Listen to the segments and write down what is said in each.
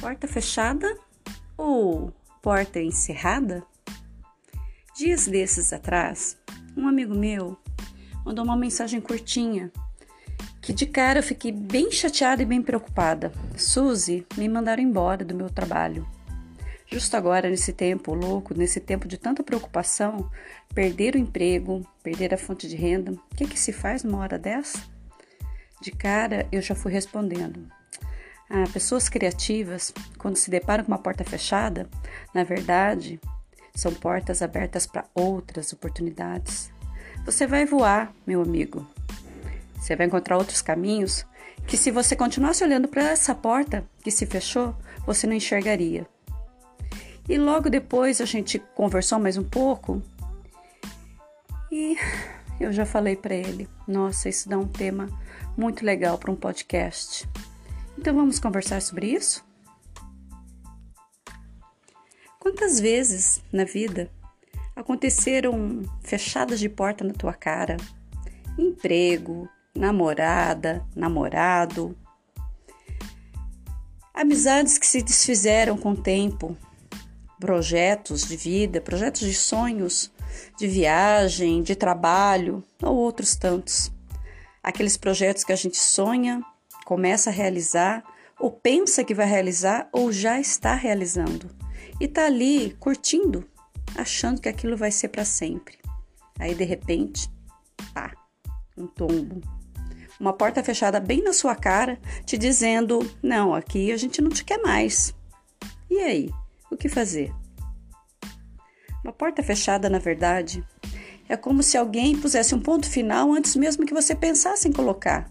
Porta fechada ou porta encerrada? Dias desses atrás, um amigo meu mandou uma mensagem curtinha que de cara eu fiquei bem chateada e bem preocupada. Suzy, me mandaram embora do meu trabalho. Justo agora, nesse tempo louco, nesse tempo de tanta preocupação, perder o emprego, perder a fonte de renda, o que, que se faz numa hora dessa? De cara, eu já fui respondendo. Ah, pessoas criativas, quando se deparam com uma porta fechada, na verdade, são portas abertas para outras oportunidades. Você vai voar, meu amigo. Você vai encontrar outros caminhos que, se você continuasse olhando para essa porta que se fechou, você não enxergaria. E logo depois a gente conversou mais um pouco e eu já falei para ele: nossa, isso dá um tema muito legal para um podcast. Então vamos conversar sobre isso? Quantas vezes na vida aconteceram fechadas de porta na tua cara? Emprego, namorada, namorado, amizades que se desfizeram com o tempo, projetos de vida, projetos de sonhos, de viagem, de trabalho ou outros tantos. Aqueles projetos que a gente sonha começa a realizar, ou pensa que vai realizar, ou já está realizando. E está ali curtindo, achando que aquilo vai ser para sempre. Aí de repente, pá, um tombo. Uma porta fechada bem na sua cara, te dizendo: não, aqui a gente não te quer mais. E aí, o que fazer? Uma porta fechada, na verdade, é como se alguém pusesse um ponto final antes mesmo que você pensasse em colocar.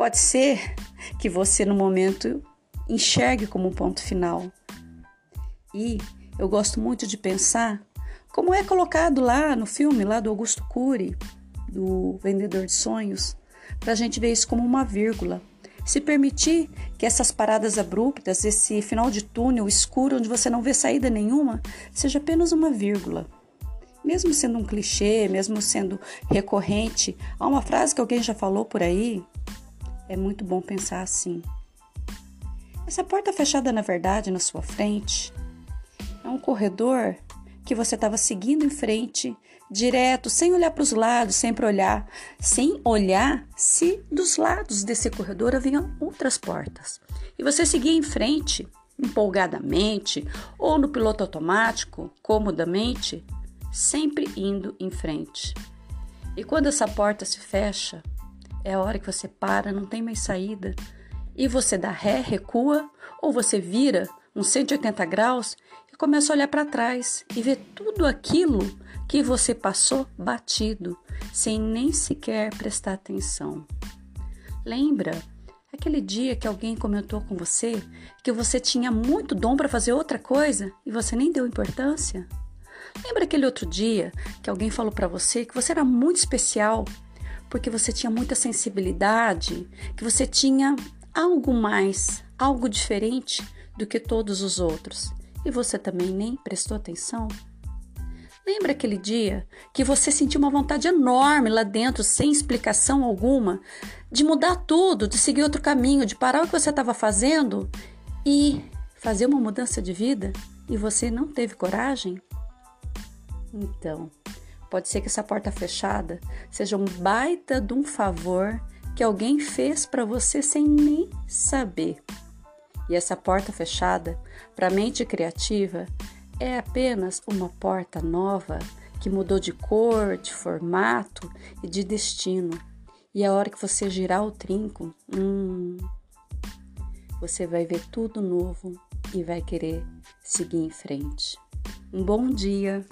Pode ser que você no momento enxergue como um ponto final. E eu gosto muito de pensar como é colocado lá no filme lá do Augusto Cury, do Vendedor de Sonhos, para a gente ver isso como uma vírgula. Se permitir que essas paradas abruptas, esse final de túnel escuro onde você não vê saída nenhuma, seja apenas uma vírgula. Mesmo sendo um clichê, mesmo sendo recorrente, há uma frase que alguém já falou por aí é muito bom pensar assim. Essa porta fechada, na verdade, na sua frente, é um corredor que você estava seguindo em frente, direto, sem olhar para os lados, sempre olhar, sem olhar se dos lados desse corredor haviam outras portas. E você seguia em frente, empolgadamente, ou no piloto automático, comodamente, sempre indo em frente. E quando essa porta se fecha, é a hora que você para, não tem mais saída. E você dá ré, recua, ou você vira uns 180 graus e começa a olhar para trás e ver tudo aquilo que você passou batido, sem nem sequer prestar atenção. Lembra aquele dia que alguém comentou com você que você tinha muito dom para fazer outra coisa e você nem deu importância? Lembra aquele outro dia que alguém falou para você que você era muito especial porque você tinha muita sensibilidade, que você tinha algo mais, algo diferente do que todos os outros e você também nem prestou atenção? Lembra aquele dia que você sentiu uma vontade enorme lá dentro, sem explicação alguma, de mudar tudo, de seguir outro caminho, de parar o que você estava fazendo e fazer uma mudança de vida e você não teve coragem? Então, Pode ser que essa porta fechada seja um baita de um favor que alguém fez para você sem nem saber. E essa porta fechada, para a mente criativa, é apenas uma porta nova que mudou de cor, de formato e de destino. E a hora que você girar o trinco, hum, você vai ver tudo novo e vai querer seguir em frente. Um bom dia!